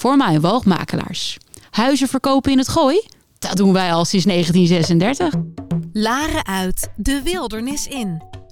voor Maaienwoogmakelaars. Huizen verkopen in het gooi? Dat doen wij al sinds 1936. Laren uit, de wildernis in.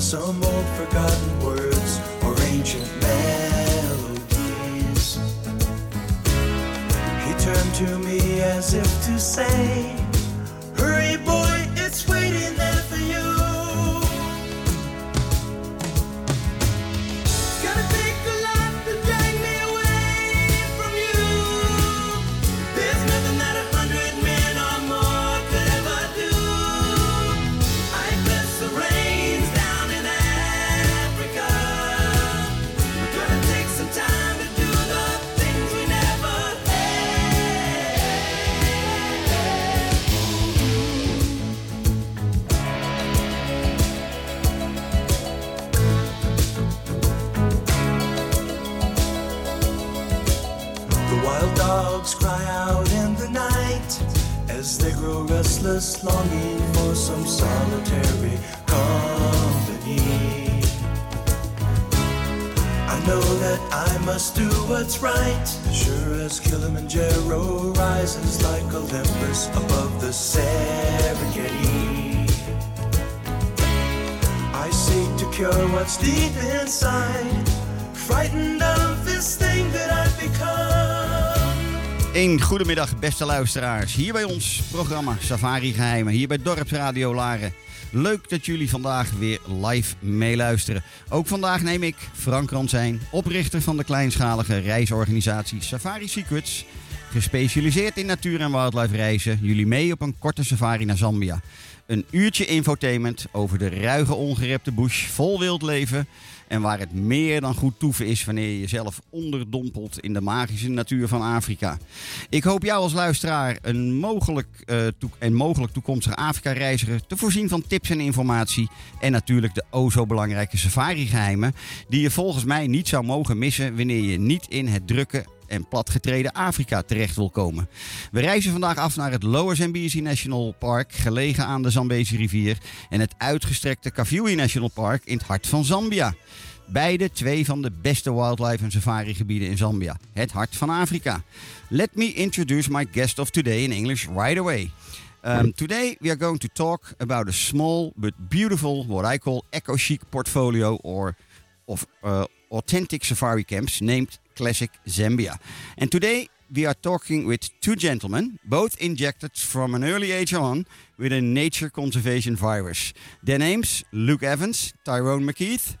Some old forgotten words or ancient melodies. He turned to me as if to say, what's right, sure as Kilimanjaro rises like Olympus above the Serengeti. I seek to cure what's deep inside, frightened of this thing that I've become. Een goedemiddag, beste luisteraars. Hier bij ons programma Safari Geheimen, hier bij Dorpsradio Laren. Leuk dat jullie vandaag weer live meeluisteren. Ook vandaag neem ik, Frank Ransijn, oprichter van de kleinschalige reisorganisatie Safari Secrets, gespecialiseerd in natuur- en wildlife reizen, jullie mee op een korte safari naar Zambia. Een uurtje infotainment over de ruige ongerepte bush vol wild leven en waar het meer dan goed toeven is wanneer je jezelf onderdompelt in de magische natuur van Afrika. Ik hoop jou als luisteraar een mogelijk, eh, en mogelijk toekomstige Afrika-reiziger te voorzien van tips en informatie. En natuurlijk de o zo belangrijke safari-geheimen, die je volgens mij niet zou mogen missen wanneer je niet in het drukke en platgetreden Afrika terecht wil komen. We reizen vandaag af naar het Lower Zambezi National Park, gelegen aan de Zambezi rivier, en het uitgestrekte Kafue National Park in het hart van Zambia. Beide twee van de beste wildlife en safari gebieden in Zambia, het hart van Afrika. Let me introduce my guest of today in English right away. Um, today we are going to talk about a small but beautiful, what I call eco-chic portfolio or of uh, authentic safari camps named Classic Zambia. And today we are talking with two gentlemen, both injected from an early age on with a nature conservation virus. Their names Luke Evans, Tyrone McKeith,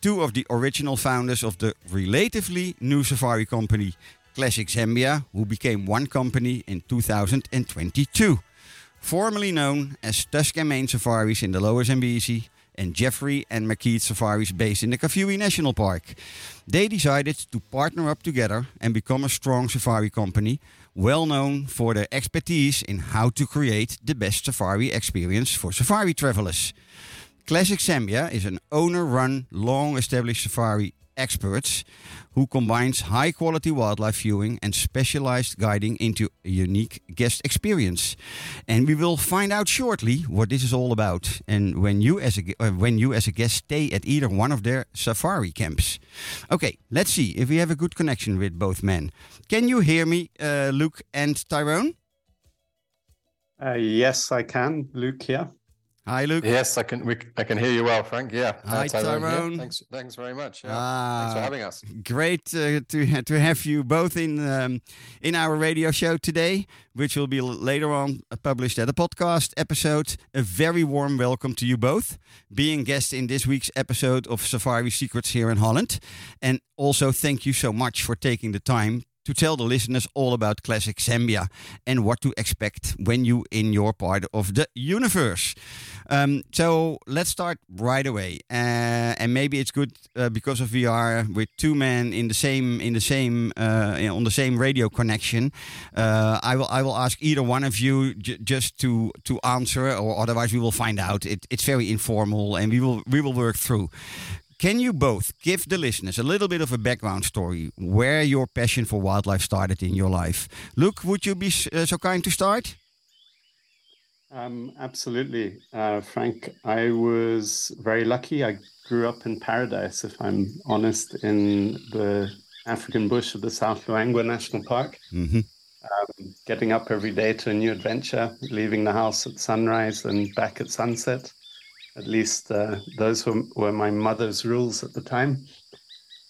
two of the original founders of the relatively new safari company Classic Zambia, who became one company in 2022. Formerly known as Tusk and Mane Safaris in the Lower Zambezi and Jeffery and McKeith Safaris based in the Kafue National Park. They decided to partner up together and become a strong safari company, well known for their expertise in how to create the best safari experience for safari travelers. Classic Zambia is an owner run, long established safari experts who combines high quality wildlife viewing and specialized guiding into a unique guest experience. And we will find out shortly what this is all about and when you as a uh, when you as a guest stay at either one of their safari camps. Okay, let's see if we have a good connection with both men. Can you hear me, uh, Luke and Tyrone? Uh, yes, I can. Luke here. Hi, Luke. Yes, I can. We, I can hear you well, Frank. Yeah. Hi, yeah, Tyrone. Thanks. Thanks very much. Yeah. Ah, thanks for having us. Great uh, to to have you both in um, in our radio show today, which will be later on uh, published at a podcast episode. A very warm welcome to you both, being guests in this week's episode of Safari Secrets here in Holland, and also thank you so much for taking the time to tell the listeners all about classic Zambia and what to expect when you in your part of the universe. Um, so let's start right away, uh, and maybe it's good uh, because of we are with two men in the same in the same uh, on the same radio connection. Uh, I will I will ask either one of you just to to answer, or otherwise we will find out. It, it's very informal, and we will we will work through. Can you both give the listeners a little bit of a background story where your passion for wildlife started in your life? Luke, would you be uh, so kind to start? Um, absolutely, uh, Frank. I was very lucky. I grew up in paradise, if I'm honest, in the African bush of the South Luangwa National Park. hmm Um, getting up every day to a new adventure, leaving the house at sunrise and back at sunset. At least uh, those were, were my mother's rules at the time.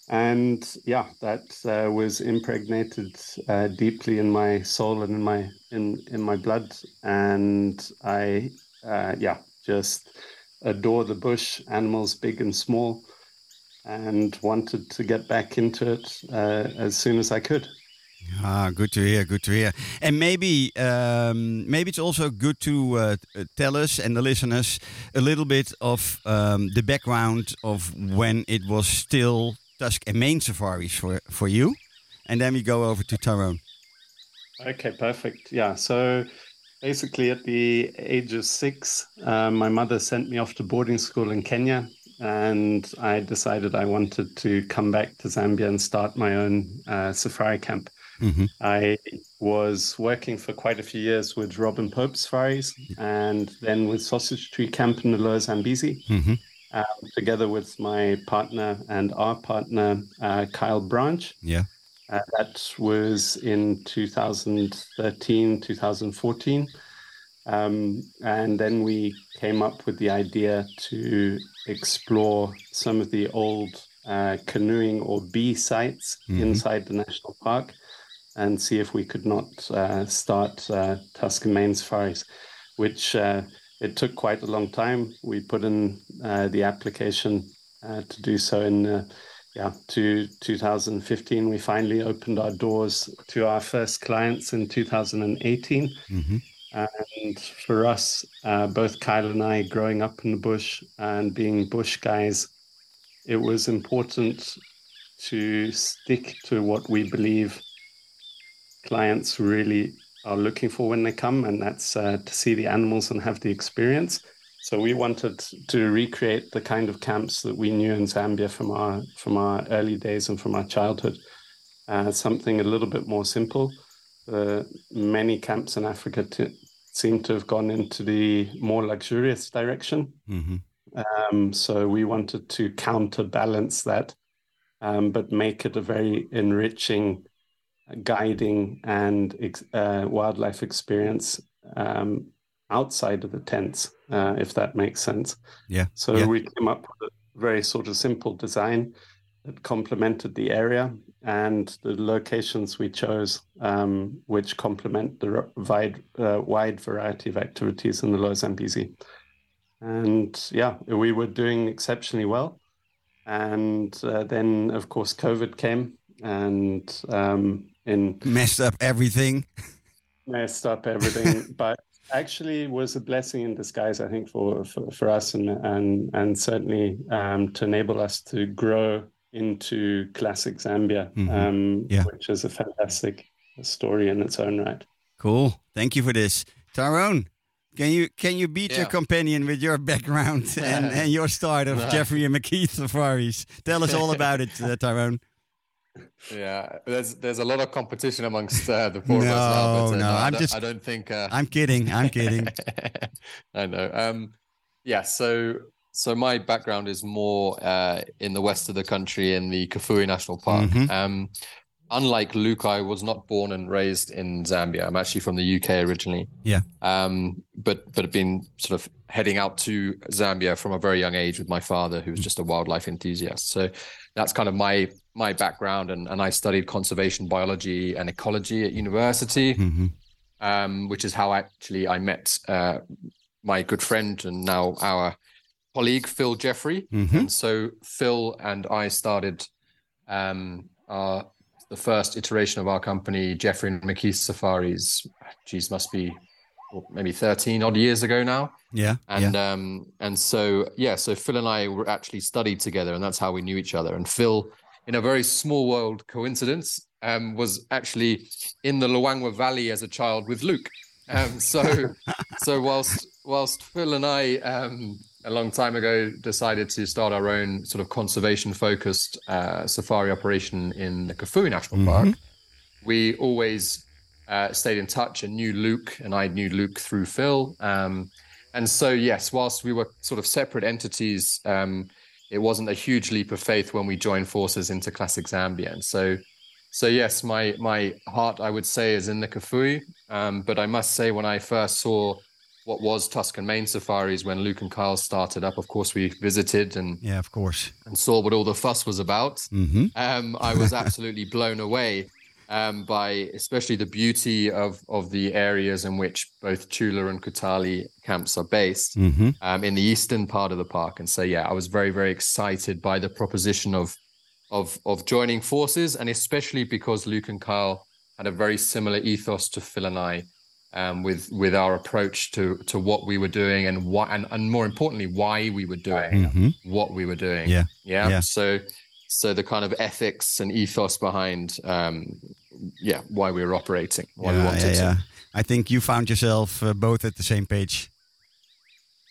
And yeah, that uh, was impregnated uh, deeply in my soul and in my in in my blood. And I, uh, yeah, just adore the bush, animals big and small, and wanted to get back into it uh, as soon as I could. Ah, good to hear. Good to hear. And maybe, um, maybe it's also good to uh, tell us and the listeners a little bit of um, the background of when it was still Tusk and Mane safaris for for you, and then we go over to Tyrone. Okay, perfect. Yeah. So basically, at the age of six, uh, my mother sent me off to boarding school in Kenya. And I decided I wanted to come back to Zambia and start my own uh, safari camp. Hmm I was working for quite a few years with Robin Pope's Safaris and then with Sausage Tree Camp in the Lower Zambezi, hmm um, together with my partner and our partner, uh, Kyle Branch. Yeah. Uh, that was in 2013, 2014. Um, and then we came up with the idea to explore some of the old uh, canoeing or bee sites Mhm. inside the national park and see if we could not uh, start uh, Tusk and Mane safaris, which uh, it took quite a long time. We put in uh, the application uh, to do so in uh, yeah to 2015. We finally opened our doors to our first clients in 2018. hmm And for us, uh, both Kyle and I, growing up in the bush and being bush guys, it was important to stick to what we believe clients really are looking for when they come, and that's uh, to see the animals and have the experience. So we wanted to recreate the kind of camps that we knew in Zambia from our from our early days and from our childhood. Uh, something a little bit more simple. Uh, many camps in Africa t- seem to have gone into the more luxurious direction. hmm Um, so we wanted to counterbalance that, um, but make it a very enriching, guiding, and ex- uh, wildlife experience um, outside of the tents, uh, if that makes sense. Yeah. So yeah. we came up with a very sort of simple design that complemented the area and the locations we chose, um, which complement the wide, uh, wide variety of activities in the Lower Zambezi. And yeah, we were doing exceptionally well. And uh, then, of course, COVID came and um, in Messed up everything. messed up everything, but actually was a blessing in disguise, I think, for for, for us and and and certainly um, to enable us to grow into classic Zambia, Mhm. um, Yeah. which is a fantastic story in its own right. Cool. Thank you for this. Tyrone, Can you can you beat your companion with your background and, and your start of No. Jeffery and McKeith safaris? Tell us all about it, uh, Tyrone. Yeah, there's there's a lot of competition amongst uh, the four of us now. No, But, uh, no, I I'm don't- just- I don't think. Uh, I'm kidding. I'm kidding. I know. Um, yeah. So so my background is more uh, in the west of the country in the Kafue National Park. Mhm. Um, unlike Luke, I was not born and raised in Zambia. I'm actually from the UK originally. Yeah. Um, but but have been sort of heading out to Zambia from a very young age with my father, who was just a wildlife enthusiast. So that's kind of my my background, and and I studied conservation biology and ecology at university hmm um, which is how actually I met uh, my good friend and now our colleague Phil Jeffery. hmm And so Phil and I started um, our the first iteration of our company, Jeffery and McKeith Safaris. Geez, must be maybe thirteen odd years ago now. Yeah. And yeah. um and so yeah, so Phil and I were actually studied together, and that's how we knew each other. And Phil, in a very small world coincidence, um, was actually in the Luangwa Valley as a child with Luke. Um, so so whilst whilst Phil and I um, a long time ago decided to start our own sort of conservation focused uh, safari operation in the Kafue National Park, we always uh, stayed in touch and knew Luke, and I knew Luke through Phil. Um, and so, yes, whilst we were sort of separate entities, um, it wasn't a huge leap of faith when we joined forces into Classic Zambia. And so, so yes, my my heart, I would say, is in the Kafue. Um, but I must say, when I first saw what was Tusk and Mane Safaris when Luke and Kyle started up, of course, we visited and, yeah, of course. and saw what all the fuss was about hmm um, I was absolutely blown away um, by especially the beauty of of the areas in which both Chula and Kutali camps are based hmm um, in the eastern part of the park. And so, yeah, I was very very excited by the proposition of of of joining forces, and especially because Luke and Kyle had a very similar ethos to Phil and I. Um, with with our approach to to what we were doing and why and, and more importantly why we were doing hmm what we were doing. Yeah, Yeah. yeah. So so the kind of ethics and ethos behind um yeah, why we were operating, why we Yeah, wanted yeah, yeah. to. I think you found yourself uh, both at the same page.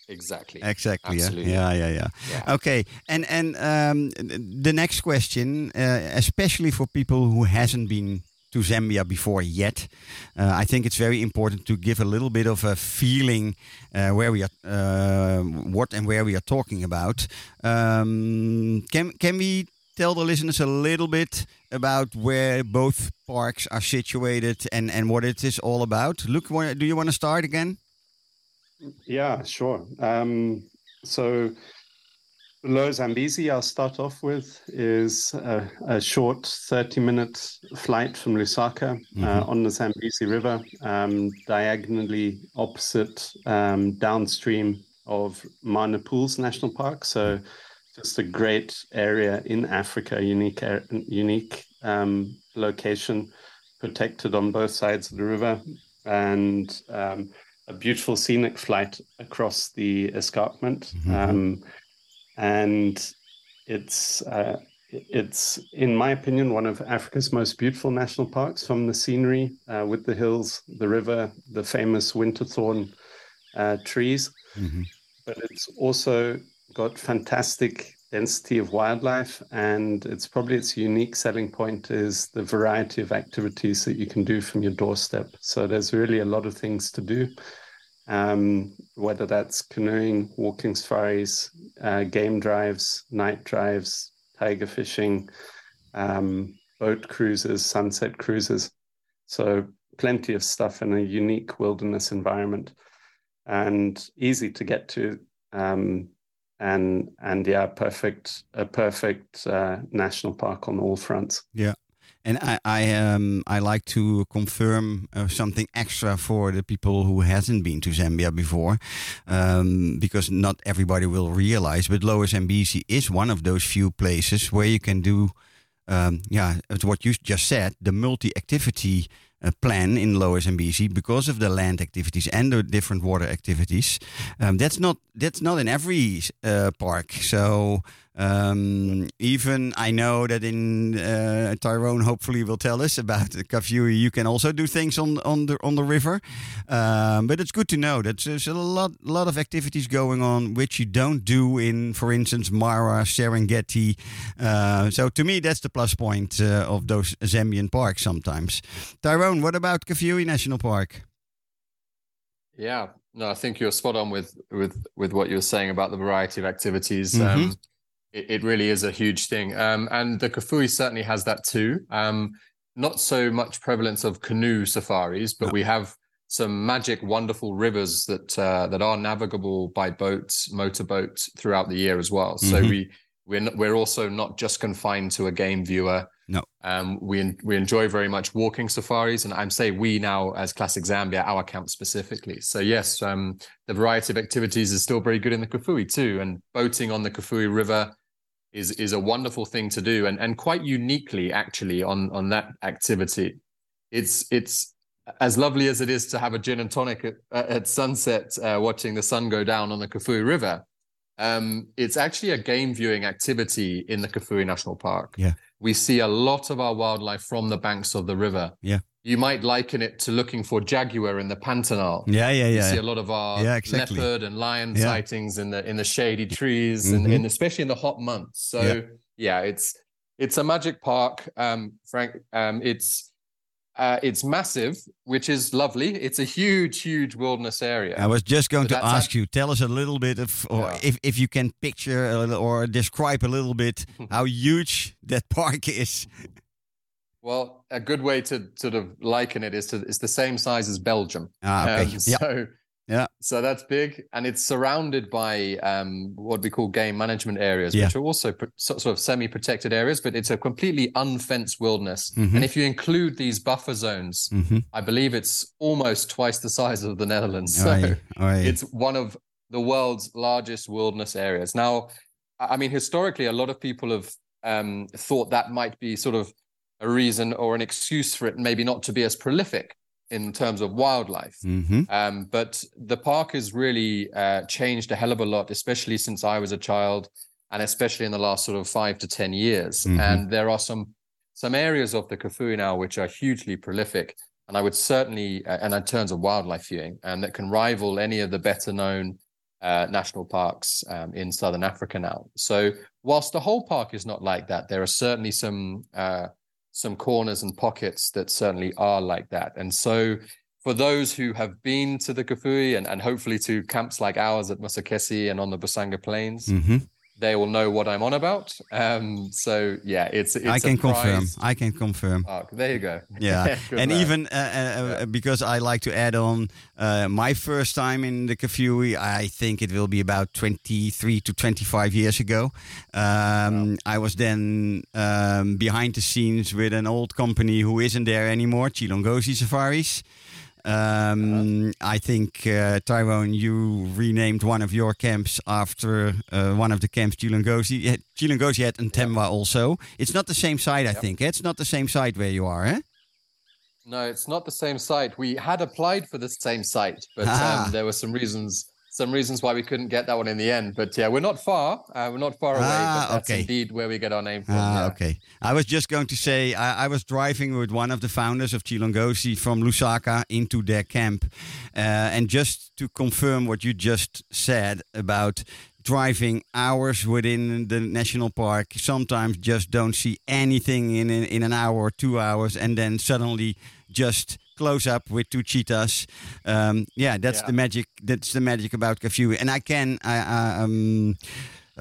Exactly. Exactly. Yeah. Absolutely. Yeah. Yeah. Yeah. Yeah. Okay. And and um, the next question, uh, especially for people who hasn't been to Zambia before yet, uh, I think it's very important to give a little bit of a feeling uh, where we are, uh, what and where we are talking about. Um, can can we tell the listeners a little bit about where both parks are situated and and what it is all about? Luke, do you want to start again? Yeah, sure. Um, so Lower Zambezi, I'll start off with, is a, a short 30 minute flight from Lusaka uh, on the Zambezi River, um, diagonally opposite um, downstream of Mana Pools National Park. So, just a great area in Africa, unique, unique um, location, protected on both sides of the river, and um, a beautiful scenic flight across the escarpment. Um, and it's uh, it's in my opinion one of Africa's most beautiful national parks from the scenery uh, with the hills, the river, the famous winter thorn uh, trees, Mhm. but it's also got fantastic density of wildlife and it's probably its unique selling point is the variety of activities that you can do from your doorstep so there's really a lot of things to do um, whether that's canoeing, walking safaris, uh, game drives, night drives, tiger fishing, um, boat cruises, sunset cruises. So plenty of stuff in a unique wilderness environment and easy to get to. Um, and and yeah, perfect a perfect uh, national park on all fronts. Yeah. And I I, um, I like to confirm uh, something extra for the people who hasn't been to Zambia before, um, because not everybody will realize. But Lower Zambezi is one of those few places where you can do, um, yeah, what you just said, the multi-activity. Uh, plan in Lower Zambezi because of the land activities and the different water activities. Um, that's not that's not in every uh, park. So Um, even I know that in uh, Tyrone, hopefully, will tell us about the Kafue. You can also do things on on the on the river, um, but it's good to know that there's a lot lot of activities going on which you don't do in, for instance, Mara, Serengeti. Uh, so to me, that's the plus point uh, of those Zambian parks sometimes. Tyrone, what about Kafue National Park? Yeah, no, I think you're spot on with with with what you're saying about the variety of activities. Mhm. Um, it, it really is a huge thing, um, and the Kafue certainly has that too. Um, not so much prevalence of canoe safaris, but No. we have some magic, wonderful rivers that uh, that are navigable by boats, motorboats throughout the year as well. So Mhm. we we're not, we're also not just confined to a game viewer. No. Um, we we enjoy very much walking safaris, and I'm say we now as Classic Zambia, our camp specifically. So yes, um, the variety of activities is still very good in the Kafue too, and boating on the Kafue River is is a wonderful thing to do, and and quite uniquely actually on on that activity, it's it's as lovely as it is to have a gin and tonic at, at sunset, uh, watching the sun go down on the Kafue River. Um, it's actually a game viewing activity in the Kafue National Park. Yeah. We see a lot of our wildlife from the banks of the river. Yeah. You might liken it to looking for jaguar in the Pantanal. Yeah, yeah, yeah. You see a lot of our Yeah, exactly. leopard and lion Yeah. sightings in the in the shady trees and, Mhm. and especially in the hot months. So Yeah. yeah, it's it's a magic park, um, Frank. Um, it's uh, it's massive, which is lovely. It's a huge, huge wilderness area. I was just going So to ask act- you, tell us a little bit of, or Yeah. if, if you can picture a little, or describe a little bit how huge that park is. Well, a good way to sort of liken it is to it's the same size as Belgium. Ah, okay. Um. So Yeah. so that's big, and it's surrounded by um, what we call game management areas, Yeah. which are also pro- sort of semi-protected areas, but it's a completely unfenced wilderness. Mhm. And if you include these buffer zones, Mm-hmm. I believe it's almost twice the size of the Netherlands. So it's one of the world's largest wilderness areas. Now, I I mean, historically, a lot of people have um, thought that might be sort of a reason or an excuse for it maybe not to be as prolific in terms of wildlife. mm-hmm. Um, but the park has really uh, changed a hell of a lot, especially since I was a child, and especially in the last sort of five to ten years. Mhm. And there are some some areas of the Kafue now which are hugely prolific, and I would certainly, uh, and in terms of wildlife viewing, and that can rival any of the better known uh, national parks um, in southern Africa now. So whilst the whole park is not like that, there are certainly some uh, some corners and pockets that certainly are like that. And so for those who have been to the Kafue and, and hopefully to camps like ours at Musekese and on the Busanga Plains, Mm-hmm. They will know what I'm on about. Um, so yeah, it's, it's I can confirm. I can confirm. There you go. Yeah, and man. even uh, uh, uh, because I like to add on uh, my first time in the Kafue, I think it will be about 23 to 25 years ago. Um, I was then um, behind the scenes with an old company who isn't there anymore, Chilongozi Safaris. Um, I think uh, Tyrone, you renamed one of your camps after uh, one of the camps Chilongozi. Yeah, Chilongozi had Ntemwa also. It's not the same site, I think. It's not the same site where you are, eh? No, it's not the same site. We had applied for the same site, but Ah. um, there were some reasons some reasons why we couldn't get that one in the end. But yeah, we're not far. Uh, we're not far away. Ah, but that's okay. indeed where we get our name from. Ah, yeah. okay. I was just going to say I, I was driving with one of the founders of Chilongozi from Lusaka into their camp, uh, and just to confirm what you just said about driving hours within the national park, sometimes just don't see anything in in, in an hour or two hours, and then suddenly just close up with two cheetahs. Um, yeah, that's Yeah. the magic. That's the magic about Kafue, and I can I, I um.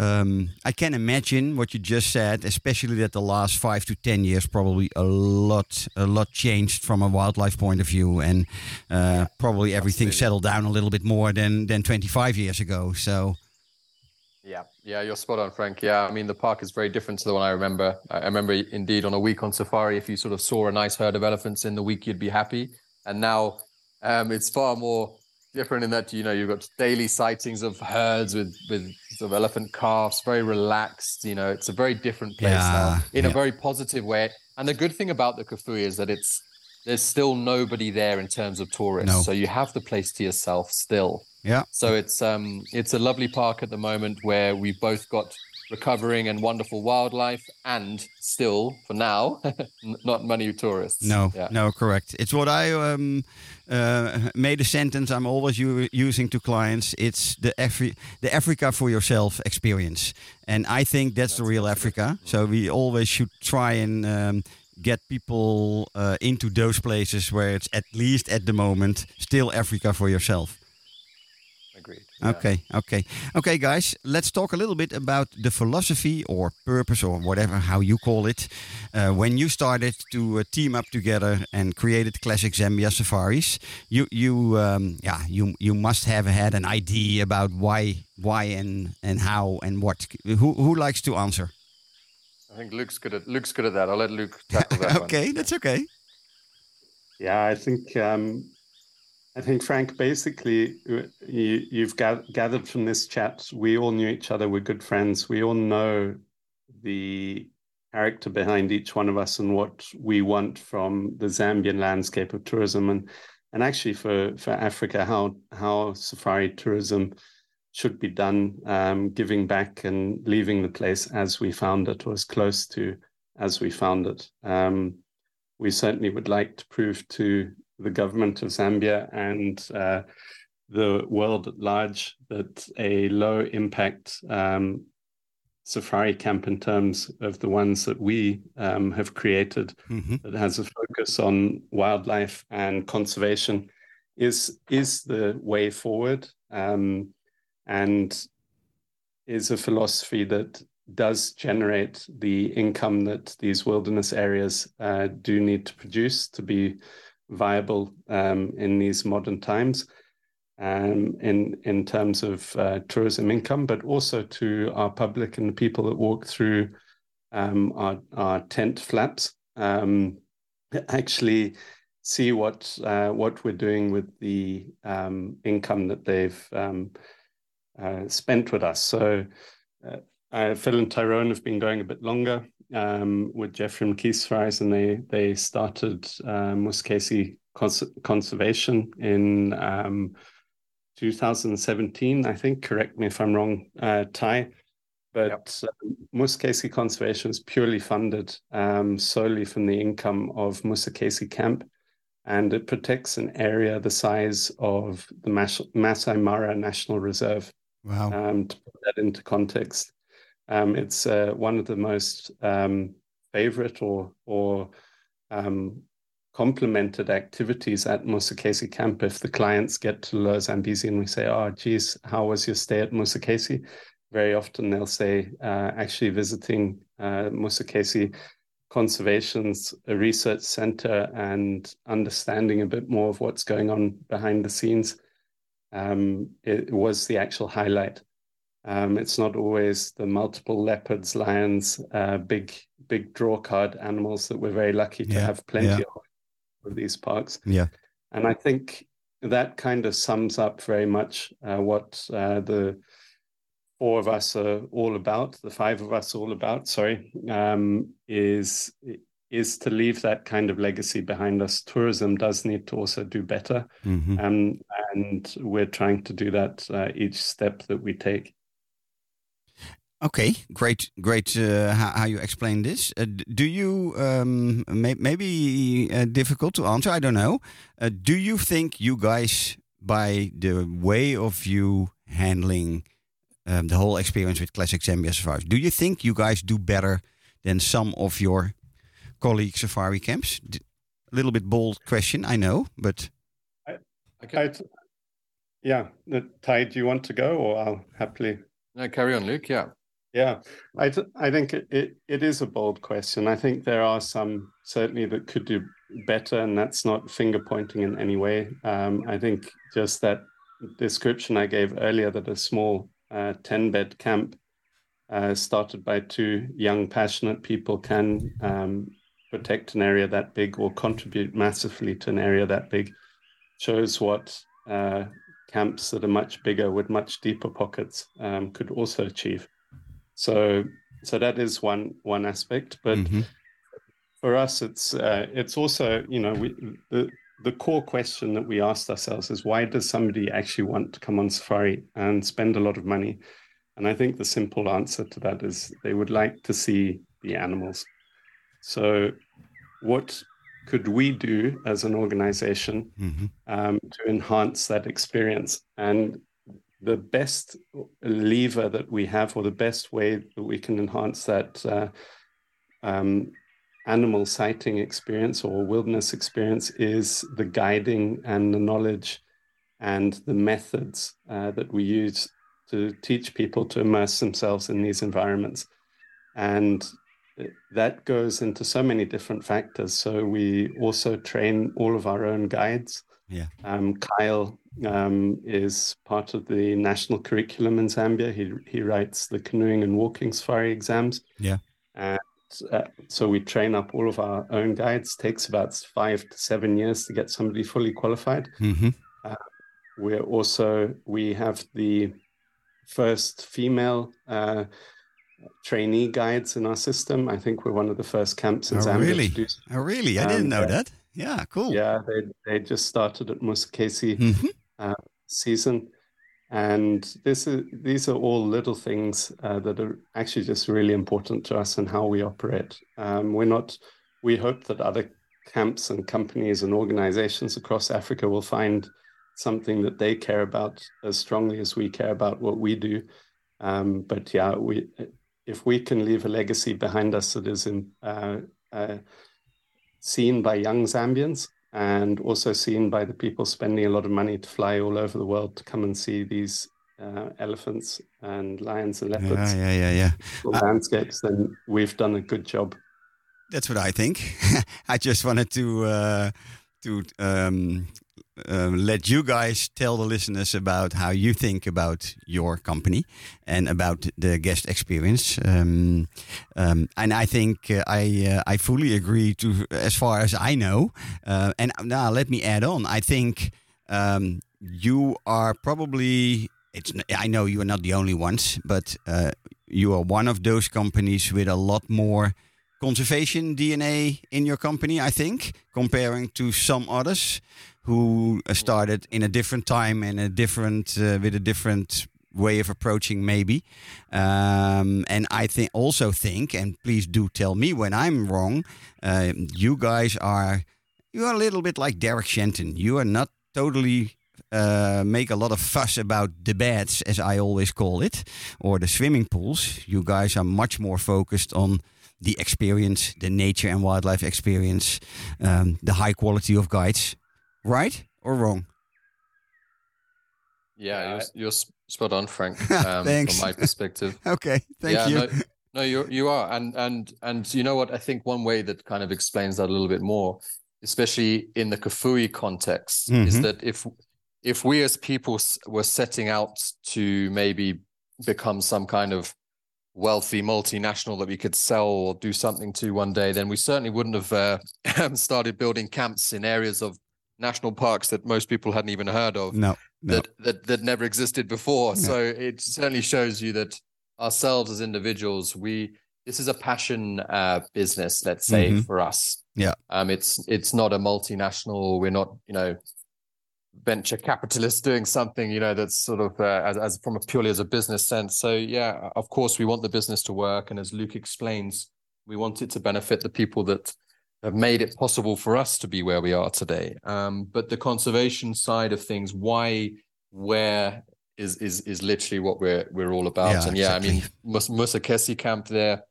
Um, I can imagine what you just said, especially that the last five to ten years probably a lot, a lot changed from a wildlife point of view, and uh, probably everything absolutely. settled down a little bit more than than 25 years ago. So Yeah, yeah, you're spot on, Frank. Yeah, I mean the park is very different to the one I remember. I remember indeed on a week on safari, if you sort of saw a nice herd of elephants in the week, you'd be happy. And now um, it's far more different in that you know you've got daily sightings of herds with with sort of elephant calves, very relaxed. You know, it's a very different place Yeah, now in a very positive way. And the good thing about the Kafue is that it's there's still nobody there in terms of tourists, No. so you have the place to yourself still. yeah, So it's um it's a lovely park at the moment where we've both got recovering and wonderful wildlife, and still, for now, not many tourists. No, Yeah. no, correct. It's what I um, uh, made a sentence I'm always u- using to clients. It's the Afri- the Africa for yourself experience, and I think that's, the real Africa. So we always should try and um, get people uh, into those places where it's at least at the moment still Africa for yourself. Agreed. yeah. Okay, okay, okay, guys. Let's talk a little bit about the philosophy or purpose or whatever how you call it. Uh, when you started to uh, team up together and created Classic Zambia Safaris, you you um, yeah you you must have had an idea about why why and and how and what. Who who likes to answer? I think Luke's good at Luke's good at that. I'll let Luke tackle that one. okay, that's okay. Yeah, I think um, I think Frank, basically, you, you've ga- gathered from this chat. We all knew each other. We're good friends. We all know the character behind each one of us and what we want from the Zambian landscape of tourism, and and actually for for Africa, how how safari tourism should be done, um, giving back and leaving the place as we found it, or as close to as we found it. Um, we certainly would like to prove to the government of Zambia and uh, the world at large that a low impact um, safari camp, in terms of the ones that we um, have created, hmm that has a focus on wildlife and conservation, is is the way forward, um, and is a philosophy that does generate the income that these wilderness areas uh, do need to produce to be viable um, in these modern times um, in, in terms of uh, tourism income, but also to our public and the people that walk through um, our, our tent flaps. Um, actually see what uh, what we're doing with the um, income that they've um, uh, spent with us. So uh, uh, Phil and Tyrone have been going a bit longer um, with Jeffery McKeith Fries, and they they started uh, Musekese Cons- Conservation in um, 2017, I think. Correct me if I'm wrong, uh, Ty. But uh, Musekese Conservation is purely funded um, solely from the income of Musekese Camp, and it protects an area the size of the Mas- Masai Mara National Reserve. Wow. Um, to put that into context, um, it's uh, one of the most um, favorite or or um, complemented activities at Musekese camp. If the clients get to Lower Zambezi and we say, "Oh, geez, how was your stay at Musekese?" Very often they'll say, uh, "Actually, visiting uh, Musekese Conservation's research center and understanding a bit more of what's going on behind the scenes." Um, it was the actual highlight. Um, it's not always the multiple leopards, lions, uh, big big draw card animals that we're very lucky to Yeah, have plenty yeah. of these parks. Yeah. And I think that kind of sums up very much uh, what uh, the four of us are all about, the five of us all about, sorry, um, is is to leave that kind of legacy behind us. Tourism does need to also do better. hmm Um, and we're trying to do that uh, each step that we take. Okay, great, great. Uh, how, how you explain this? Uh, do you um, may, maybe uh, difficult to answer? I don't know. Uh, do you think you guys, by the way of you handling um, the whole experience with Classic Zambia Safaris, do you think you guys do better than some of your colleague safari camps? A little bit bold question, I know, but Okay. I, yeah, uh, Ty, do you want to go, or I'll happily No, carry on, Luke. Yeah. Yeah, I, I think it, it, it is a bold question. I think there are some certainly that could do better, and that's not finger pointing in any way. Um, I think just that description I gave earlier that a small uh, 10 bed camp uh, started by two young, passionate people can um, protect an area that big or contribute massively to an area that big shows what uh, camps that are much bigger with much deeper pockets um, could also achieve. So, so that is one one aspect. But Mhm. for us, it's uh, it's also you know we the the core question that we asked ourselves is why does somebody actually want to come on safari and spend a lot of money? And I think the simple answer to that is they would like to see the animals. So, what could we do as an organization Mhm. um, to enhance that experience? And the best lever that we have, or the best way that we can enhance that uh, um, animal sighting experience or wilderness experience, is the guiding and the knowledge and the methods uh, that we use to teach people to immerse themselves in these environments. And that goes into so many different factors. So we also train all of our own guides. Yeah. Um, Kyle um, is part of the national curriculum in Zambia. He he writes the canoeing and walking safari exams. Yeah. And uh, so we train up all of our own guides. Takes about five to seven years to get somebody fully qualified. Mhm. We're also we have the first female uh, trainee guides in our system. I think we're one of the first camps in Oh, Zambia really? to do. s- Oh, really? I Um, didn't know yeah. that. Yeah, cool. Yeah, they they just started at Musekese Mhm. season, and this is these are all little things uh, that are actually just really important to us and how we operate. Um, we're not. We hope that other camps and companies and organizations across Africa will find something that they care about as strongly as we care about what we do. Um, but yeah, we if we can leave a legacy behind us that is in, uh, uh, seen by young Zambians and also seen by the people spending a lot of money to fly all over the world to come and see these uh, elephants and lions and Yeah, leopards yeah, yeah, yeah. landscapes, then we've done a good job. That's what I think. I just wanted to uh, to um, um, let you guys tell the listeners about how you think about your company and about the guest experience. Um, um, and I think uh, I uh, I fully agree to as far as I know. Uh, and now let me add on. I think um, you are probably. It's. I know you are not the only ones, but uh, you are one of those companies with a lot more conservation DNA in your company, I think, comparing to some others who uh, started in a different time and a different uh, with a different way of approaching maybe. Um, and i think also think and please do tell me when i'm wrong uh, you guys are you are a little bit like derek shenton. You are not totally uh, make a lot of fuss about the beds as i always call it or the swimming pools. You guys are much more focused on the experience, the nature and wildlife experience, um, the high quality of guides, right or wrong? Yeah, Yeah, you're, you're spot on, Frank. Um, Thanks. From my perspective. Okay, thank yeah, you. No, no, you you are, and and and you know what? I think one way that kind of explains that a little bit more, especially in the Kafue context, is Mhm. that if if we as people were setting out to maybe become some kind of wealthy multinational that we could sell or do something to one day, then we certainly wouldn't have uh, started building camps in areas of national parks that most people hadn't even heard of no, no. that that that never existed before. Yeah. So it certainly shows you that ourselves as individuals, we this is a passion uh, business, let's say, Mhm. for us. Yeah. Um, it's it's not a multinational. We're not, you know, venture capitalists doing something, you know, that's sort of uh, as as from a purely as a business sense. So yeah, of course, we want the business to work, and as Luke explains, we want it to benefit the people that have made it possible for us to be where we are today. Um, but the conservation side of things, why, where is is is literally what we're we're all about. Yeah, and yeah, I mean, exactly. Mus- Musekese camp there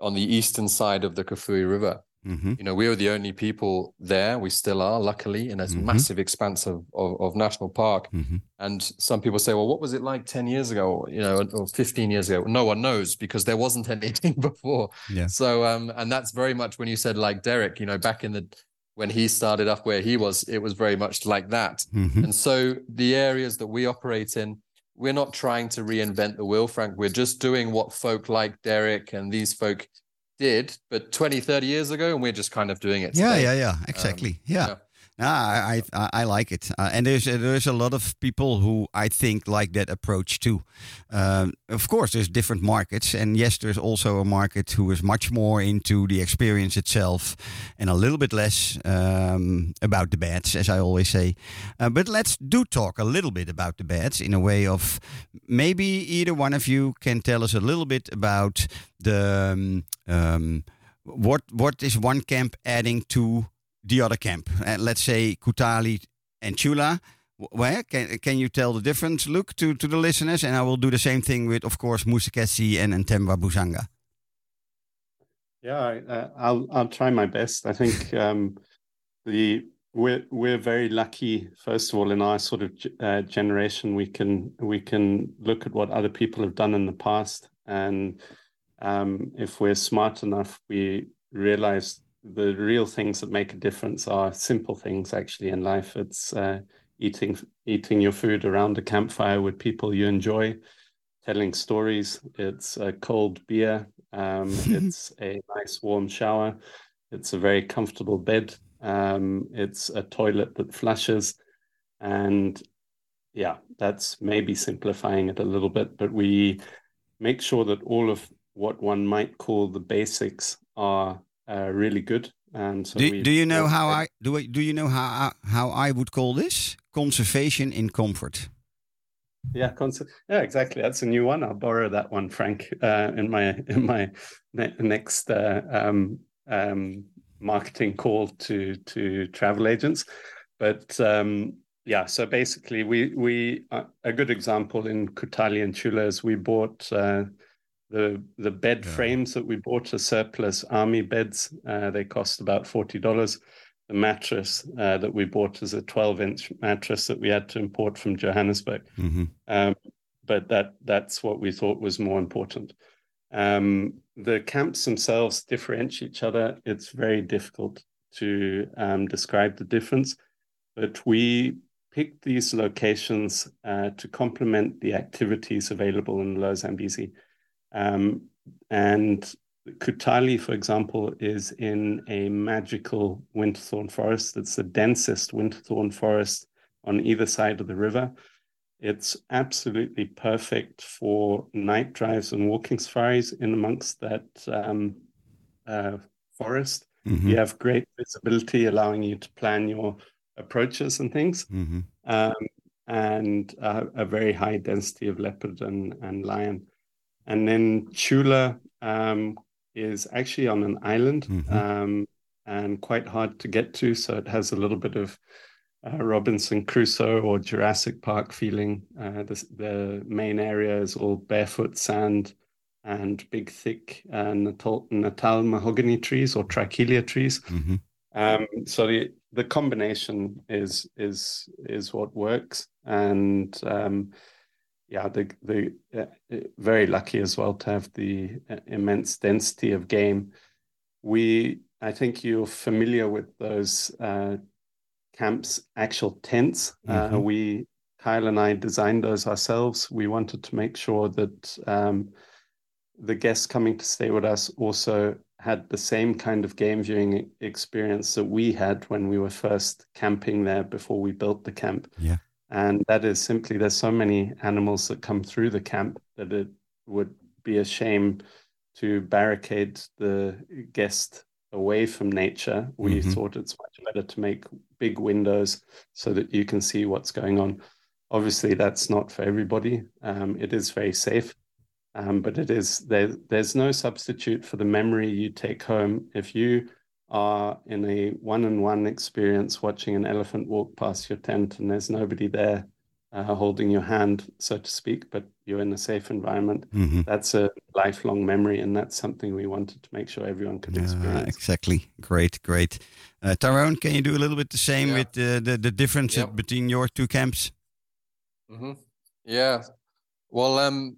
on the eastern side of the Kafue River. Hmm You know, we were the only people there. We still are, luckily, in a Mhm. massive expanse of, of of national park. hmm And some people say, well, what was it like 10 years ago, you know, or 15 years ago? No one knows because there wasn't anything before. Yeah. So, um, and that's very much when you said like Derek, you know, back in the, when he started up where he was, it was very much like that. hmm And so the areas that we operate in, we're not trying to reinvent the wheel, Frank. We're just doing what folk like Derek and these folk did, but 20, 30 years ago, and we're just kind of doing it. Yeah, today. yeah, yeah, exactly. Um, yeah. yeah. Ah, I, I I like it, uh, and there's there's a lot of people who I think like that approach too. Um, of course, there's different markets, and yes, there's also a market who is much more into the experience itself, and a little bit less um, about the beds, as I always say. Uh, but let's do talk a little bit about the beds in a way of maybe either one of you can tell us a little bit about the um, um, what what is one camp adding to the other camp. Uh, let's say Kutali and Chula. Where can can you tell the difference, Luke, to, to the listeners? And I will do the same thing with, of course, Musekese and, and Ntemwa Busanga. Yeah, I- uh, I'll I'll try my best. I think um, the we're we're very lucky. First of all, in our sort of uh, generation, we can we can look at what other people have done in the past, and um, if we're smart enough, we realize the real things that make a difference are simple things actually in life. It's uh, eating eating your food around a campfire with people you enjoy, telling stories. It's a cold beer. Um, it's a nice warm shower. It's a very comfortable bed. Um, it's a toilet that flushes, and yeah, that's maybe simplifying it a little bit, but we make sure that all of what one might call the basics are uh, really good. And so Do, do you know how I do? I, do you know how how I would call this conservation in comfort? Yeah, concept. Yeah, exactly. That's a new one. I'll borrow that one, Frank, uh, in my in my ne- next uh, um, um, marketing call to to travel agents. But um, yeah, so basically, we we uh, a good example in Kutali and Chula is we bought uh, the the bed Yeah. frames that we bought are surplus army beds. Uh, they cost about forty dollars. The mattress uh, that we bought is a twelve inch mattress that we had to import from Johannesburg hmm um, but that that's what we thought was more important. Um, the camps themselves differentiate each other. It's very difficult to um, describe the difference, but we picked these locations uh, to complement the activities available in Lower Zambezi. Um, and Kutali, for example, is in a magical winterthorn forest. It's the densest winterthorn forest on either side of the river. It's absolutely perfect for night drives and walking safaris in amongst that um, uh, forest. hmm You have great visibility, allowing you to plan your approaches and things, hmm um, and uh, a very high density of leopard and, and lion. And then Chula um, is actually on an island Mhm. um, and quite hard to get to. So it has a little bit of uh, Robinson Crusoe or Jurassic Park feeling. Uh, the, the main area is all barefoot sand and big, thick uh, Natal, Natal mahogany trees or Trichilia trees. hmm Um, so the the combination is is is what works, and um, yeah, the the uh, uh, very lucky as well to have the uh, immense density of game. We, I think you're familiar with those uh, camps, actual tents. Uh, Mhm. we Kyle and I designed those ourselves. We wanted to make sure that um, the guests coming to stay with us also had the same kind of game viewing experience that we had when we were first camping there before we built the camp. Yeah. And that is simply there's so many animals that come through the camp that it would be a shame to barricade the guest away from nature. We Mhm. thought it's much better to make big windows so that you can see what's going on. Obviously, that's not for everybody. Um, it is very safe, um, but it is there. There's no substitute for the memory you take home if you are in a one-on-one experience watching an elephant walk past your tent and there's nobody there uh, holding your hand, so to speak, but you're in a safe environment. hmm That's a lifelong memory, and that's something we wanted to make sure everyone could Yeah, experience. exactly. Great, great. Uh, Tyrone, can you do a little bit the same Yeah. with the, the, the difference Yep. between your two camps? hmm Yeah. Well, um,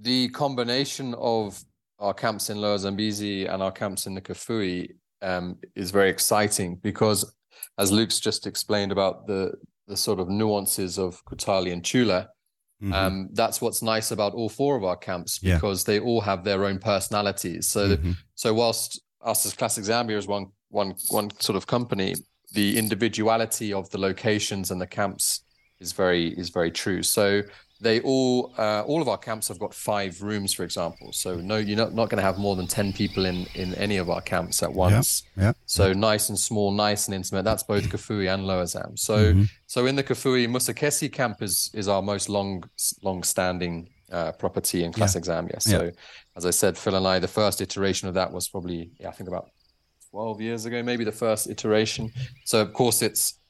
the combination of our camps in Lower Zambezi and our camps in the Kafue um, is very exciting because, as Luke's just explained about the the sort of nuances of Kutali and Chula, Mhm. um, that's what's nice about all four of our camps Yeah. because they all have their own personalities. So, Mhm. so whilst us as Classic Zambia is one one one sort of company, the individuality of the locations and the camps is very is very true. So they all uh, all of our camps have got five rooms, for example. So no, you're not, not going to have more than ten people in in any of our camps at once. yeah. So nice and small, nice and intimate. That's both Kafue and Lower Zam. So so in the Kafue, Musekese camp is is our most long long standing uh, property in classic Zambia. So as I said, Phil and I, the first iteration of that was probably yeah, I think about twelve years ago, maybe the first iteration. So of course it's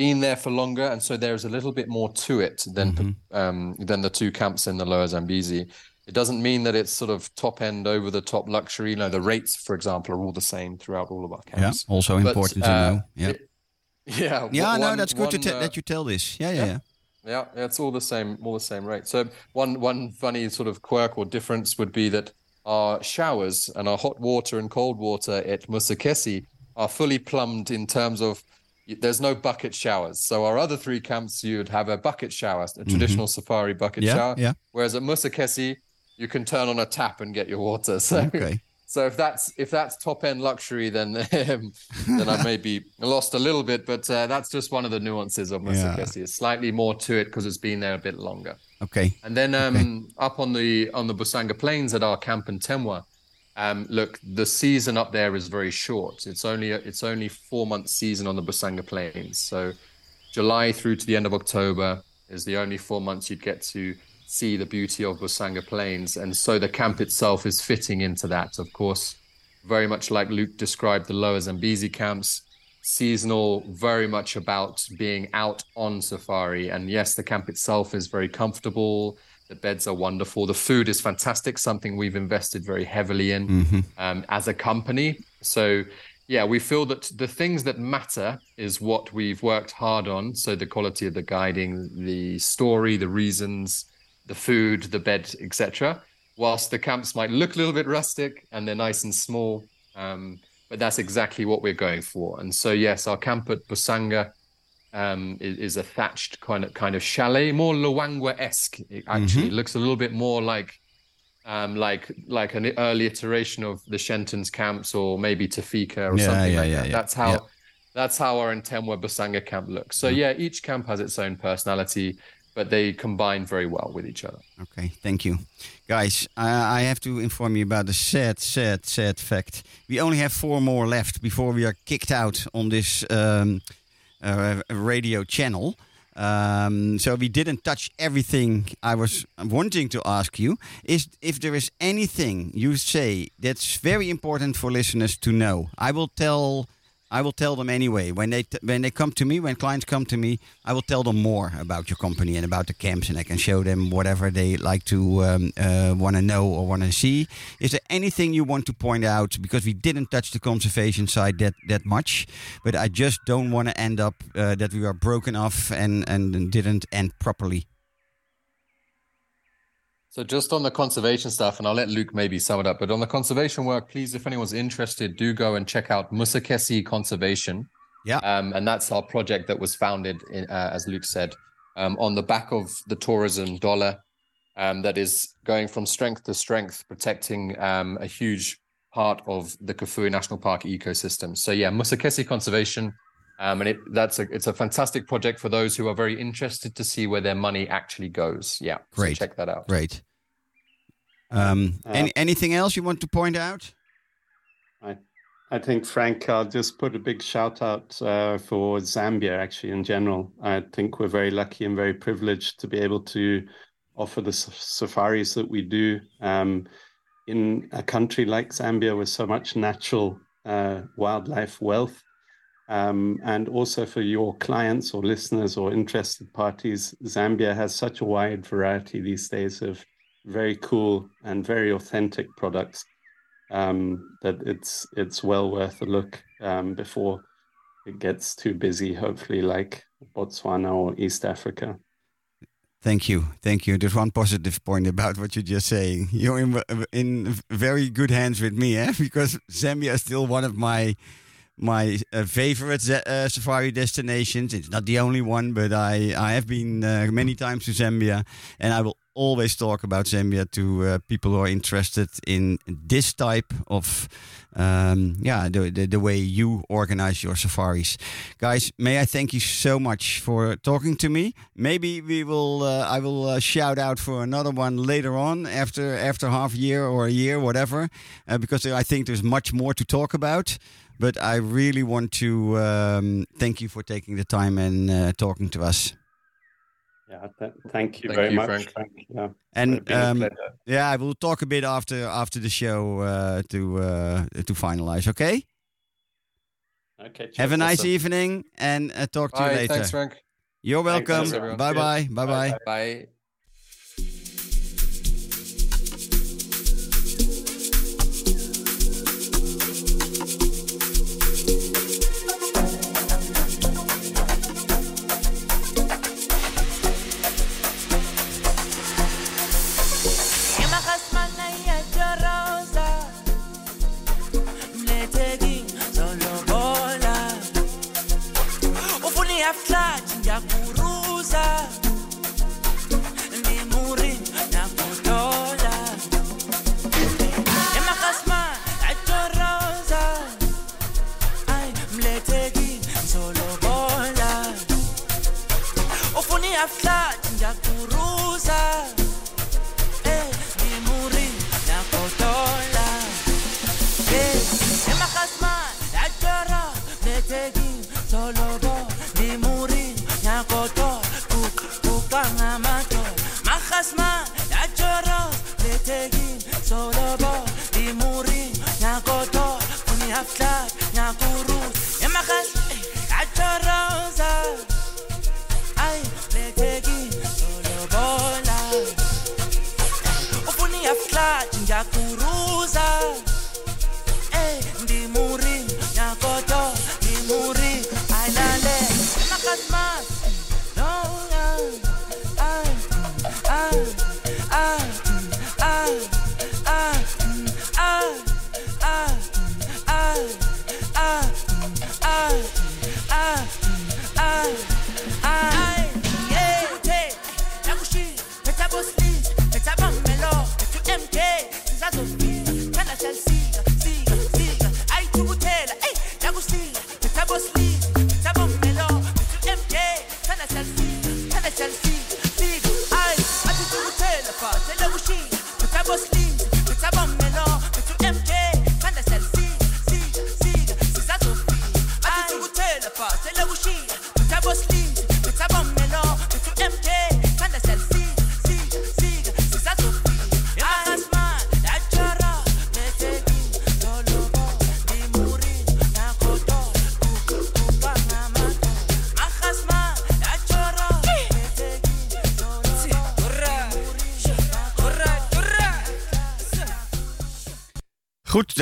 been there for longer, and so there's a little bit more to it than um, than the two camps in the Lower Zambezi. It doesn't mean that it's sort of top end, over the top luxury. You know, the rates, for example, are all the same throughout all of our camps. Yeah. Also But, important to uh, know. Yeah. it- yeah, yeah, one- no, that's good to one, te- uh, that you tell this. Yeah, yeah, yeah. yeah, yeah, it's all the same, all the same rate. So one one funny sort of quirk or difference would be that our showers and our hot water and cold water at Musekese are fully plumbed in terms of there's no bucket showers. So our other three camps, you'd have a bucket shower, a traditional safari bucket Mm-hmm. Yeah, shower. yeah. Whereas at Musekese, you can turn on a tap and get your water. So Okay. so if that's if that's top end luxury, then um, then I may be lost a little bit. But uh, that's just one of the nuances of Yeah. Musekese. It's slightly more to it because it's been there a bit longer. Okay. And then um, up on the on the Busanga Plains at our camp Ntemwa, um, look, the season up there is very short. It's only a, it's only four month season on the Busanga Plains. So July through to the end of October is the only four months you'd get to see the beauty of Busanga Plains. And so the camp itself is fitting into that. Of course, very much like Luke described the lower Zambezi camps, seasonal, very much about being out on safari. And yes, the camp itself is very comfortable. The beds are wonderful. The food is fantastic, something we've invested very heavily in um, as a company. So, yeah, we feel that the things that matter is what we've worked hard on. So, the quality of the guiding, the story, the reasons, the food, the bed, etc. Whilst the camps might look a little bit rustic and they're nice and small, um, but that's exactly what we're going for. And so, yes, our camp at Busanga um, is, is a thatched kind of kind of chalet, more Luangwa esque. Actually Mm-hmm. It looks a little bit more like um, like like an early iteration of the Shenton's camps or maybe Tafika or Yeah, something yeah, like yeah, that. yeah, That's how that's how our Ntemwa Busanga camp looks. So yeah, each camp has its own personality, but they combine very well with each other. Okay, thank you. Guys, I I have to inform you about a sad, sad, sad fact. We only have four more left before we are kicked out on this um, radio channel. Um, so we didn't touch everything I was wanting to ask you. Is if there is anything you say that's very important for listeners to know, I will tell. I will tell them anyway when they t- when they come to me when clients come to me I will tell them more about your company and about the camps and I can show them whatever they like to um, uh, want to know or want to see. Is there anything you want to point out because we didn't touch the conservation side that that much, but I just don't want to end up uh, that we are broken off and and didn't end properly. So just on the conservation stuff, and I'll let Luke maybe sum it up. But on the conservation work, please, if anyone's interested, do go and check out Musekese Conservation. Yeah. Um, and that's our project that was founded, in, uh, as Luke said, um, on the back of the tourism dollar um, that is going from strength to strength, protecting um, a huge part of the Kafue National Park ecosystem. So yeah, Musekese Conservation. Um, and it, that's a it's a fantastic project for those who are very interested to see where their money actually goes. Yeah, Great. So check that out. Great. Um, Uh, any, anything else you want to point out? I, I think Frank, I'll just put a big shout out uh, for Zambia. Actually, in general, I think we're very lucky and very privileged to be able to offer the safaris that we do um, in a country like Zambia with so much natural uh, wildlife wealth. Um, and also for your clients or listeners or interested parties, Zambia has such a wide variety these days of very cool and very authentic products um, that it's it's well worth a look um, before it gets too busy. Hopefully, like Botswana or East Africa. Thank you, thank you. There's one positive point about what you're just saying. You're in in very good hands with me, eh? Because Zambia is still one of my my uh, favorite uh, safari destinations. It's not the only one, but I I have been uh, many times to Zambia, and I will always talk about Zambia to uh, people who are interested in this type of, um, yeah, the, the, the way you organize your safaris. Guys, may I thank you so much for talking to me. Maybe we will, uh, I will uh, shout out for another one later on after after half a year or a year, whatever, uh, because I think there's much more to talk about. But I really want to um, thank you for taking the time and uh, talking to us. Yeah, th- thank you Thank very you, much, Frank. Frank. Yeah, And it's been a um, yeah, we'll talk a bit after after the show uh, to uh, to finalize. Okay. Okay, cheers. Have a nice Awesome. evening and uh, talk to you Bye. later. Thanks, Frank. You're welcome. everyone. Bye bye. Bye bye. Bye-bye. Bye.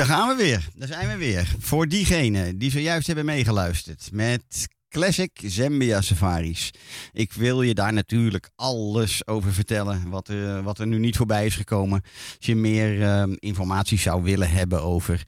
Gaan we weer. Daar zijn we weer. Voor diegenen die zojuist hebben meegeluisterd met Classic Zambia Safaris. Ik wil je daar natuurlijk alles over vertellen wat er, wat er nu niet voorbij is gekomen. Als je meer ehm, informatie zou willen hebben over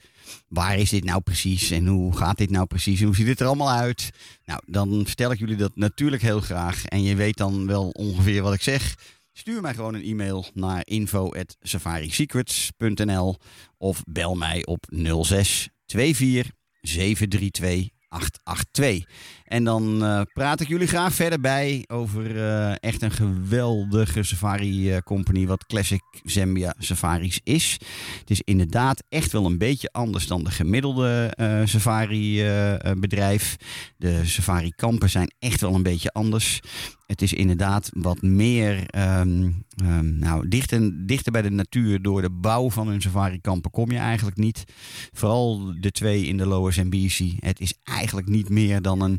waar is dit nou precies en hoe gaat dit nou precies en hoe ziet het er allemaal uit. Nou, dan vertel ik jullie dat natuurlijk heel graag. En je weet dan wel ongeveer wat ik zeg. Stuur mij gewoon een e-mail naar info@safarisecrets.nl of bel mij op 06 24 732 882. En dan eh, praat ik jullie graag verder bij over eh, echt een geweldige safari company wat Classic Zambia Safaris is. Het is inderdaad echt wel een beetje anders dan de gemiddelde safari bedrijf. De safari kampen zijn echt wel een beetje anders. Het is inderdaad wat meer ehm, ehm, nou, dichter, dichter bij de natuur. Door de bouw van hun safari-kampen kom je eigenlijk niet. Vooral de twee in de Lower Zambezi. Het is eigenlijk niet meer dan een,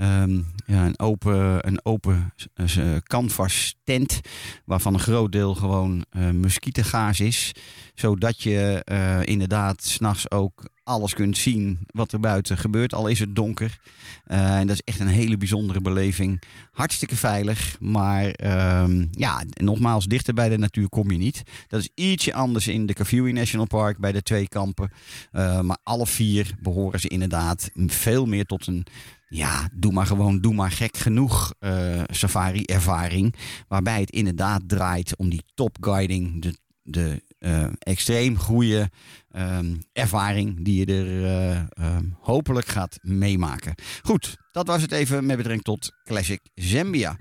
ehm, ja, een open, een open eh, canvas tent. Waarvan een groot deel gewoon eh muskietengaas is. Zodat je eh, inderdaad s'nachts ook alles kunt zien wat er buiten gebeurt. Al is het donker. Eh, en dat is echt een hele bijzondere beleving. Hartstikke veilig. Maar ehm, ja, nogmaals, dichter bij de natuur kom je niet. Dat is ietsje anders in de Kafue National Park bij de twee kampen. Eh, maar alle vier behoren ze inderdaad veel meer tot een ja, maar gewoon, doe maar gek genoeg eh, safari-ervaring. Waarbij het inderdaad draait om die top-guiding, de, de eh, extreem goede ehm, ervaring die je er eh, ehm, hopelijk gaat meemaken. Goed, dat was het even met betrekking tot Classic Zambia.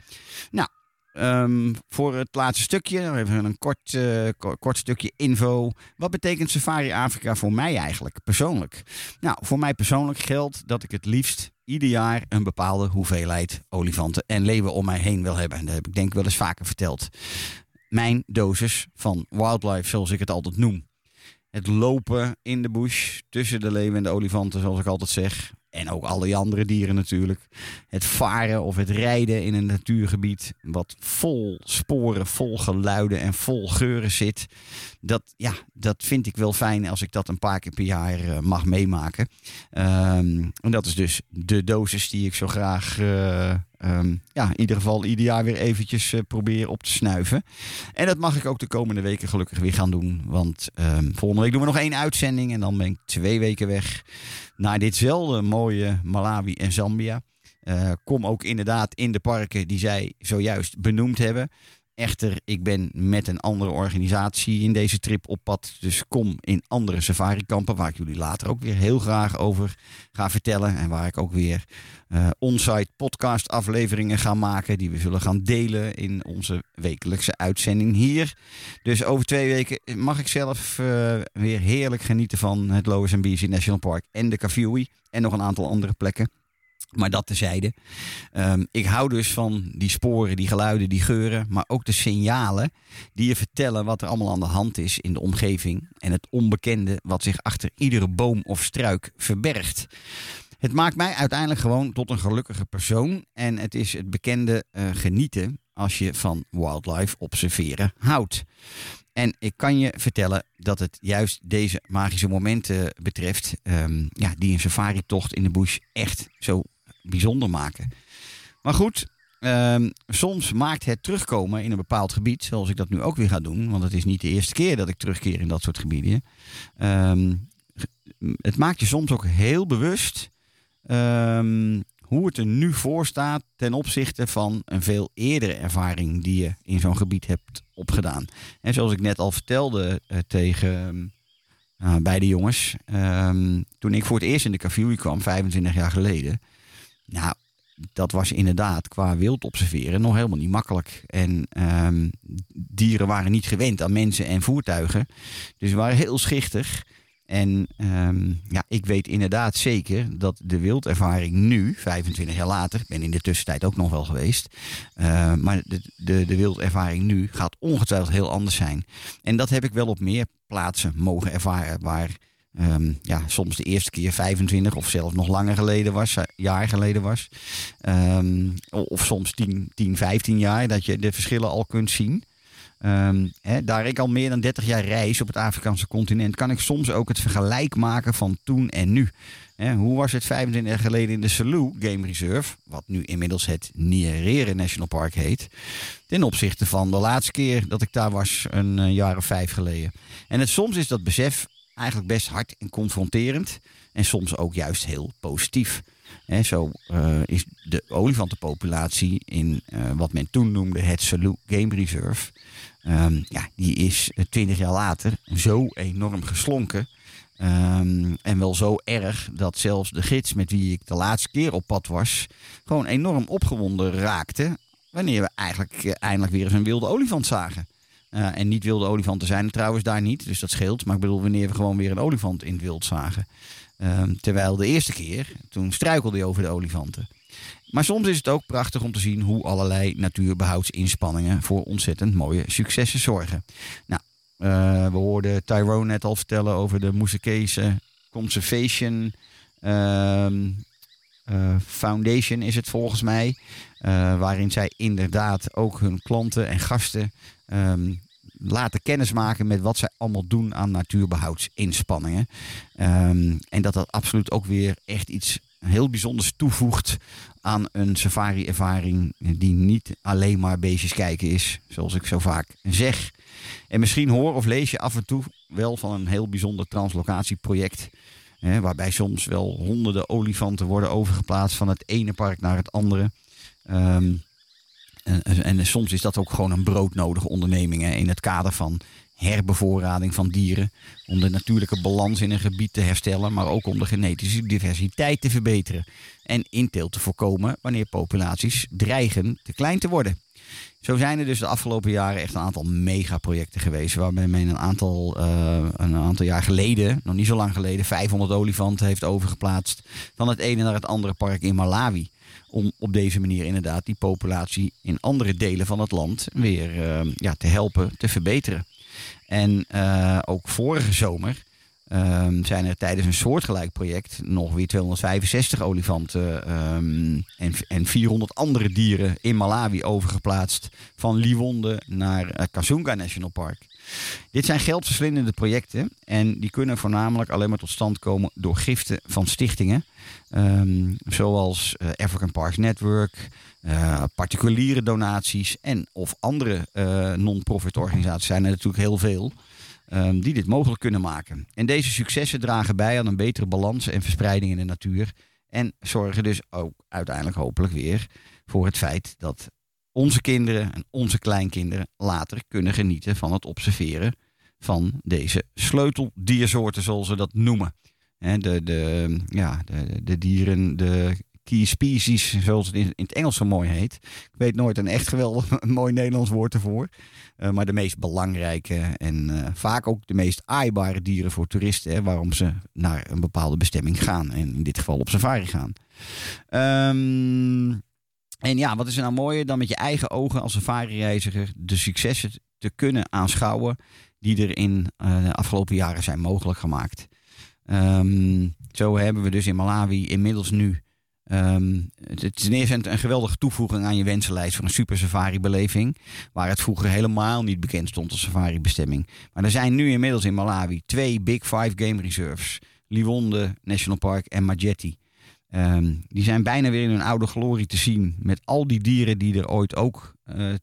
Nou, ehm, voor het laatste stukje, even een kort, ko- kort stukje info. Wat betekent Safari Afrika voor mij eigenlijk, persoonlijk? Nou, voor mij persoonlijk geldt dat ik het liefst ieder jaar een bepaalde hoeveelheid olifanten en leeuwen om mij heen wil hebben. Dat heb ik denk ik wel eens vaker verteld. Mijn dosis van wildlife, zoals ik het altijd noem. Het lopen in de bush tussen de leeuwen en de olifanten, zoals ik altijd zeg. En ook alle andere dieren natuurlijk. Het varen of het rijden in een natuurgebied wat vol sporen, vol geluiden en vol geuren zit. Dat, ja, dat vind ik wel fijn als ik dat een paar keer per jaar eh, mag meemaken. Ehm, en dat is dus de dosis die ik zo graag, eh, ehm, ja, in ieder geval ieder jaar weer eventjes eh, probeer op te snuiven. En dat mag ik ook de komende weken gelukkig weer gaan doen. Want ehm, volgende week doen we nog één uitzending en dan ben ik twee weken weg naar ditzelfde mooie Malawi en Zambia. Eh, kom ook inderdaad in de parken die zij zojuist benoemd hebben. Echter, ik ben met een andere organisatie in deze trip op pad. Dus kom in andere safarikampen, waar ik jullie later ook weer heel graag over ga vertellen. En waar ik ook weer eh onsite podcast afleveringen ga maken. Die we zullen gaan delen in onze wekelijkse uitzending hier. Dus over twee weken mag ik zelf eh, weer heerlijk genieten van het Lower Zambezi National Park en de Kafui. En nog een aantal andere plekken. Maar dat tezijde. Ehm, ik hou dus van die sporen, die geluiden, die geuren. Maar ook de signalen die je vertellen wat er allemaal aan de hand is in de omgeving. En het onbekende wat zich achter iedere boom of struik verbergt. Het maakt mij uiteindelijk gewoon tot een gelukkige persoon. En het is het bekende eh, genieten als je van wildlife observeren houdt. En ik kan je vertellen dat het juist deze magische momenten betreft, ehm, ja, die een safari-tocht in de bush echt zo bijzonder maken. Maar goed, ehm, soms maakt het terugkomen in een bepaald gebied, zoals ik dat nu ook weer ga doen, want het is niet de eerste keer dat ik terugkeer in dat soort gebieden. ehm, het maakt je soms ook heel bewust ehm, hoe het er nu voor staat ten opzichte van een veel eerdere ervaring die je in zo'n gebied hebt opgedaan. En zoals ik net al vertelde eh, tegen uh, beide jongens, toen ik voor het eerst in de Kafui kwam, 25 jaar geleden, nou, dat was inderdaad qua wild observeren nog helemaal niet makkelijk. En ehm, dieren waren niet gewend aan mensen en voertuigen, dus waren heel schichtig. En ehm, ja, ik weet inderdaad zeker dat de wildervaring nu, 25 jaar later, ik ben in de tussentijd ook nog wel geweest, uh, maar de, de, de wildervaring nu gaat ongetwijfeld heel anders zijn. En dat heb ik wel op meer plaatsen mogen ervaren, waar um, ja, soms de eerste keer 25 of zelfs nog langer geleden was, jaar geleden was. Um, of soms 10, 10, 15 jaar, dat je de verschillen al kunt zien. Hè, daar ik al meer dan 30 jaar reis op het Afrikaanse continent, kan ik soms ook het vergelijk maken van toen en nu. Hoe was het 25 jaar geleden in de Selous Game Reserve, wat nu inmiddels het Nyerere National Park heet, ten opzichte van de laatste keer dat ik daar was, een uh, jaar of vijf geleden. En het, soms is dat besef eigenlijk best hard en confronterend en soms ook juist heel positief. Zo uh, is de olifantenpopulatie in uh, wat men toen noemde het Selous Game Reserve. Um, ja, die is twintig jaar later zo enorm geslonken. Um, en wel zo erg dat zelfs de gids met wie ik de laatste keer op pad was, gewoon enorm opgewonden raakte. Wanneer we eigenlijk eindelijk weer eens een wilde olifant zagen. Uh, en niet wilde olifanten zijn er trouwens daar niet, dus dat scheelt. Maar ik bedoel, wanneer we gewoon weer een olifant in het wild zagen. Um, terwijl de eerste keer, toen struikelde hij over de olifanten. Maar soms is het ook prachtig om te zien hoe allerlei natuurbehoudsinspanningen voor ontzettend mooie successen zorgen. Nou, uh, we hoorden Tyrone net al vertellen over de Moesekese Conservation uh, Foundation is het volgens mij. Uh, waarin zij inderdaad ook hun klanten en gasten um, laten kennismaken met wat zij allemaal doen aan natuurbehoudsinspanningen. Um, en dat dat absoluut ook weer echt iets heel bijzonders toevoegt aan een safari-ervaring die niet alleen maar beestjes kijken is, zoals ik zo vaak zeg. En misschien hoor of lees je af en toe wel van een heel bijzonder translocatieproject Waarbij soms wel honderden olifanten worden overgeplaatst van het ene park naar het andere. Ehm, en, en soms is dat ook gewoon een broodnodige onderneming hè, in het kader van herbevoorrading van dieren. Om de natuurlijke balans in een gebied te herstellen, maar ook om de genetische diversiteit te verbeteren. En inteelt te voorkomen wanneer populaties dreigen te klein te worden. Zo zijn er dus de afgelopen jaren echt een aantal megaprojecten geweest. Waarbij men een aantal, eh, een aantal jaar geleden, nog niet zo lang geleden, 500 olifanten heeft overgeplaatst. Van het ene naar het andere park in Malawi. Om op deze manier inderdaad die populatie in andere delen van het land weer eh, ja, te helpen te verbeteren. En eh, ook vorige zomer ehm, zijn er tijdens een soortgelijk project nog weer 265 olifanten ehm, en, en 400 andere dieren in Malawi overgeplaatst. Van Liwonde naar Kasunga National Park. Dit zijn geldverslindende projecten en die kunnen voornamelijk alleen maar tot stand komen door giften van stichtingen. Ehm, zoals eh, African Parks Network, eh, particuliere donaties en of andere non-profit organisaties zijn er natuurlijk heel veel. Ehm, die dit mogelijk kunnen maken. En deze successen dragen bij aan een betere balans en verspreiding in de natuur. En zorgen dus ook uiteindelijk hopelijk weer voor het feit dat onze kinderen en onze kleinkinderen later kunnen genieten van het observeren van deze sleuteldiersoorten, zoals ze dat noemen. De, de, ja, de, de dieren, de key species, zoals het in, het Engels zo mooi heet. Ik weet nooit een echt geweldig mooi Nederlands woord ervoor. Eh, maar de meest belangrijke en eh, vaak ook de meest aaibare dieren voor toeristen. Hè, waarom ze naar een bepaalde bestemming gaan. En in dit geval op safari gaan. Ehm, en ja, wat is er nou mooier dan met je eigen ogen als safari-reiziger de successen te kunnen aanschouwen die er in eh, de afgelopen jaren zijn mogelijk gemaakt. Ehm, zo hebben we dus in Malawi inmiddels nu. Ehm, het is ten eerste een, geweldige toevoeging aan je wensenlijst voor een super safari beleving. Waar het vroeger helemaal niet bekend stond als safari bestemming. Maar er zijn nu inmiddels in Malawi twee Big Five Game Reserves. Liwonde National Park en Majetti. Ehm, die zijn bijna weer in hun oude glorie te zien. Met al die dieren die er ooit ook eh, eh,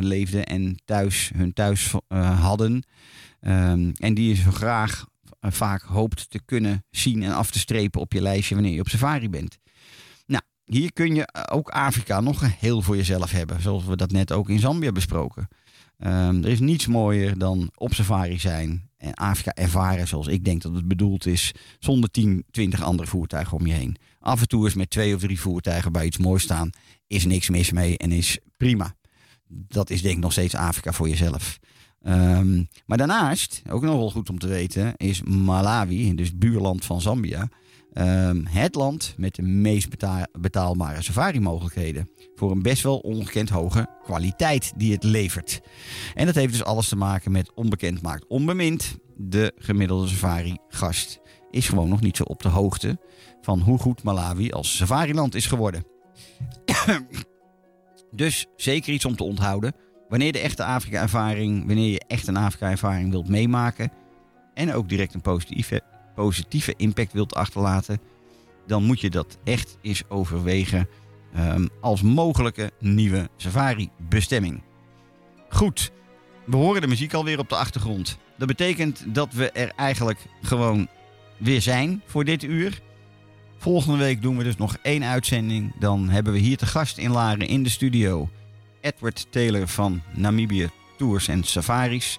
leefden en thuis hun thuis eh, hadden. Ehm, en die je zo graag vaak hoopt te kunnen zien en af te strepen op je lijstje wanneer je op safari bent. Hier kun je eh, ook Afrika nog heel voor jezelf hebben. Zoals we dat net ook in Zambia besproken. Ehm, er is niets mooier dan op safari zijn en Afrika ervaren zoals ik denk dat het bedoeld is. Zonder 10, 20 andere voertuigen om je heen. Af en toe eens met twee of drie voertuigen bij iets moois staan. Is niks mis mee en is prima. Dat is denk ik nog steeds Afrika voor jezelf. Ehm, maar daarnaast, ook nog wel goed om te weten, is Malawi, dus buurland van Zambia, ehm, het land met de meest beta- betaalbare safari-mogelijkheden. Voor een best wel ongekend hoge kwaliteit die het levert. En dat heeft dus alles te maken met onbekend maakt onbemind. De gemiddelde safari-gast is gewoon nog niet zo op de hoogte van hoe goed Malawi als safariland is geworden. dus zeker iets om te onthouden. Wanneer de echte Afrika-ervaring, wanneer je echt een Afrika-ervaring wilt meemaken en ook direct een positieve, positieve impact wilt achterlaten, dan moet je dat echt eens overwegen ehm, als mogelijke nieuwe safari-bestemming. Goed, we horen de muziek alweer op de achtergrond. Dat betekent dat we er eigenlijk gewoon weer zijn voor dit uur. Volgende week doen we dus nog één uitzending. Dan hebben we hier te gast in Laren in de studio Edward Taylor van Namibië Tours en Safaris.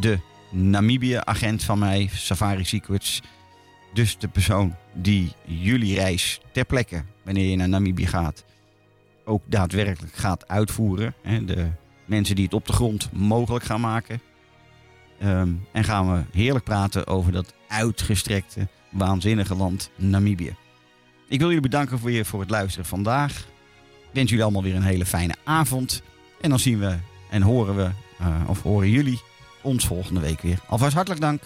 De Namibië-agent van mij, Safari Secrets. Dus de persoon die jullie reis ter plekke, wanneer je naar Namibië gaat, ook daadwerkelijk gaat uitvoeren. De mensen die het op de grond mogelijk gaan maken. Ehm, en gaan we heerlijk praten over dat uitgestrekte, waanzinnige land Namibië. Ik wil jullie bedanken voor, weer voor het luisteren vandaag. Ik wens jullie allemaal weer een hele fijne avond. En dan zien we en horen we, eh, of horen jullie ons volgende week weer. Alvast hartelijk dank.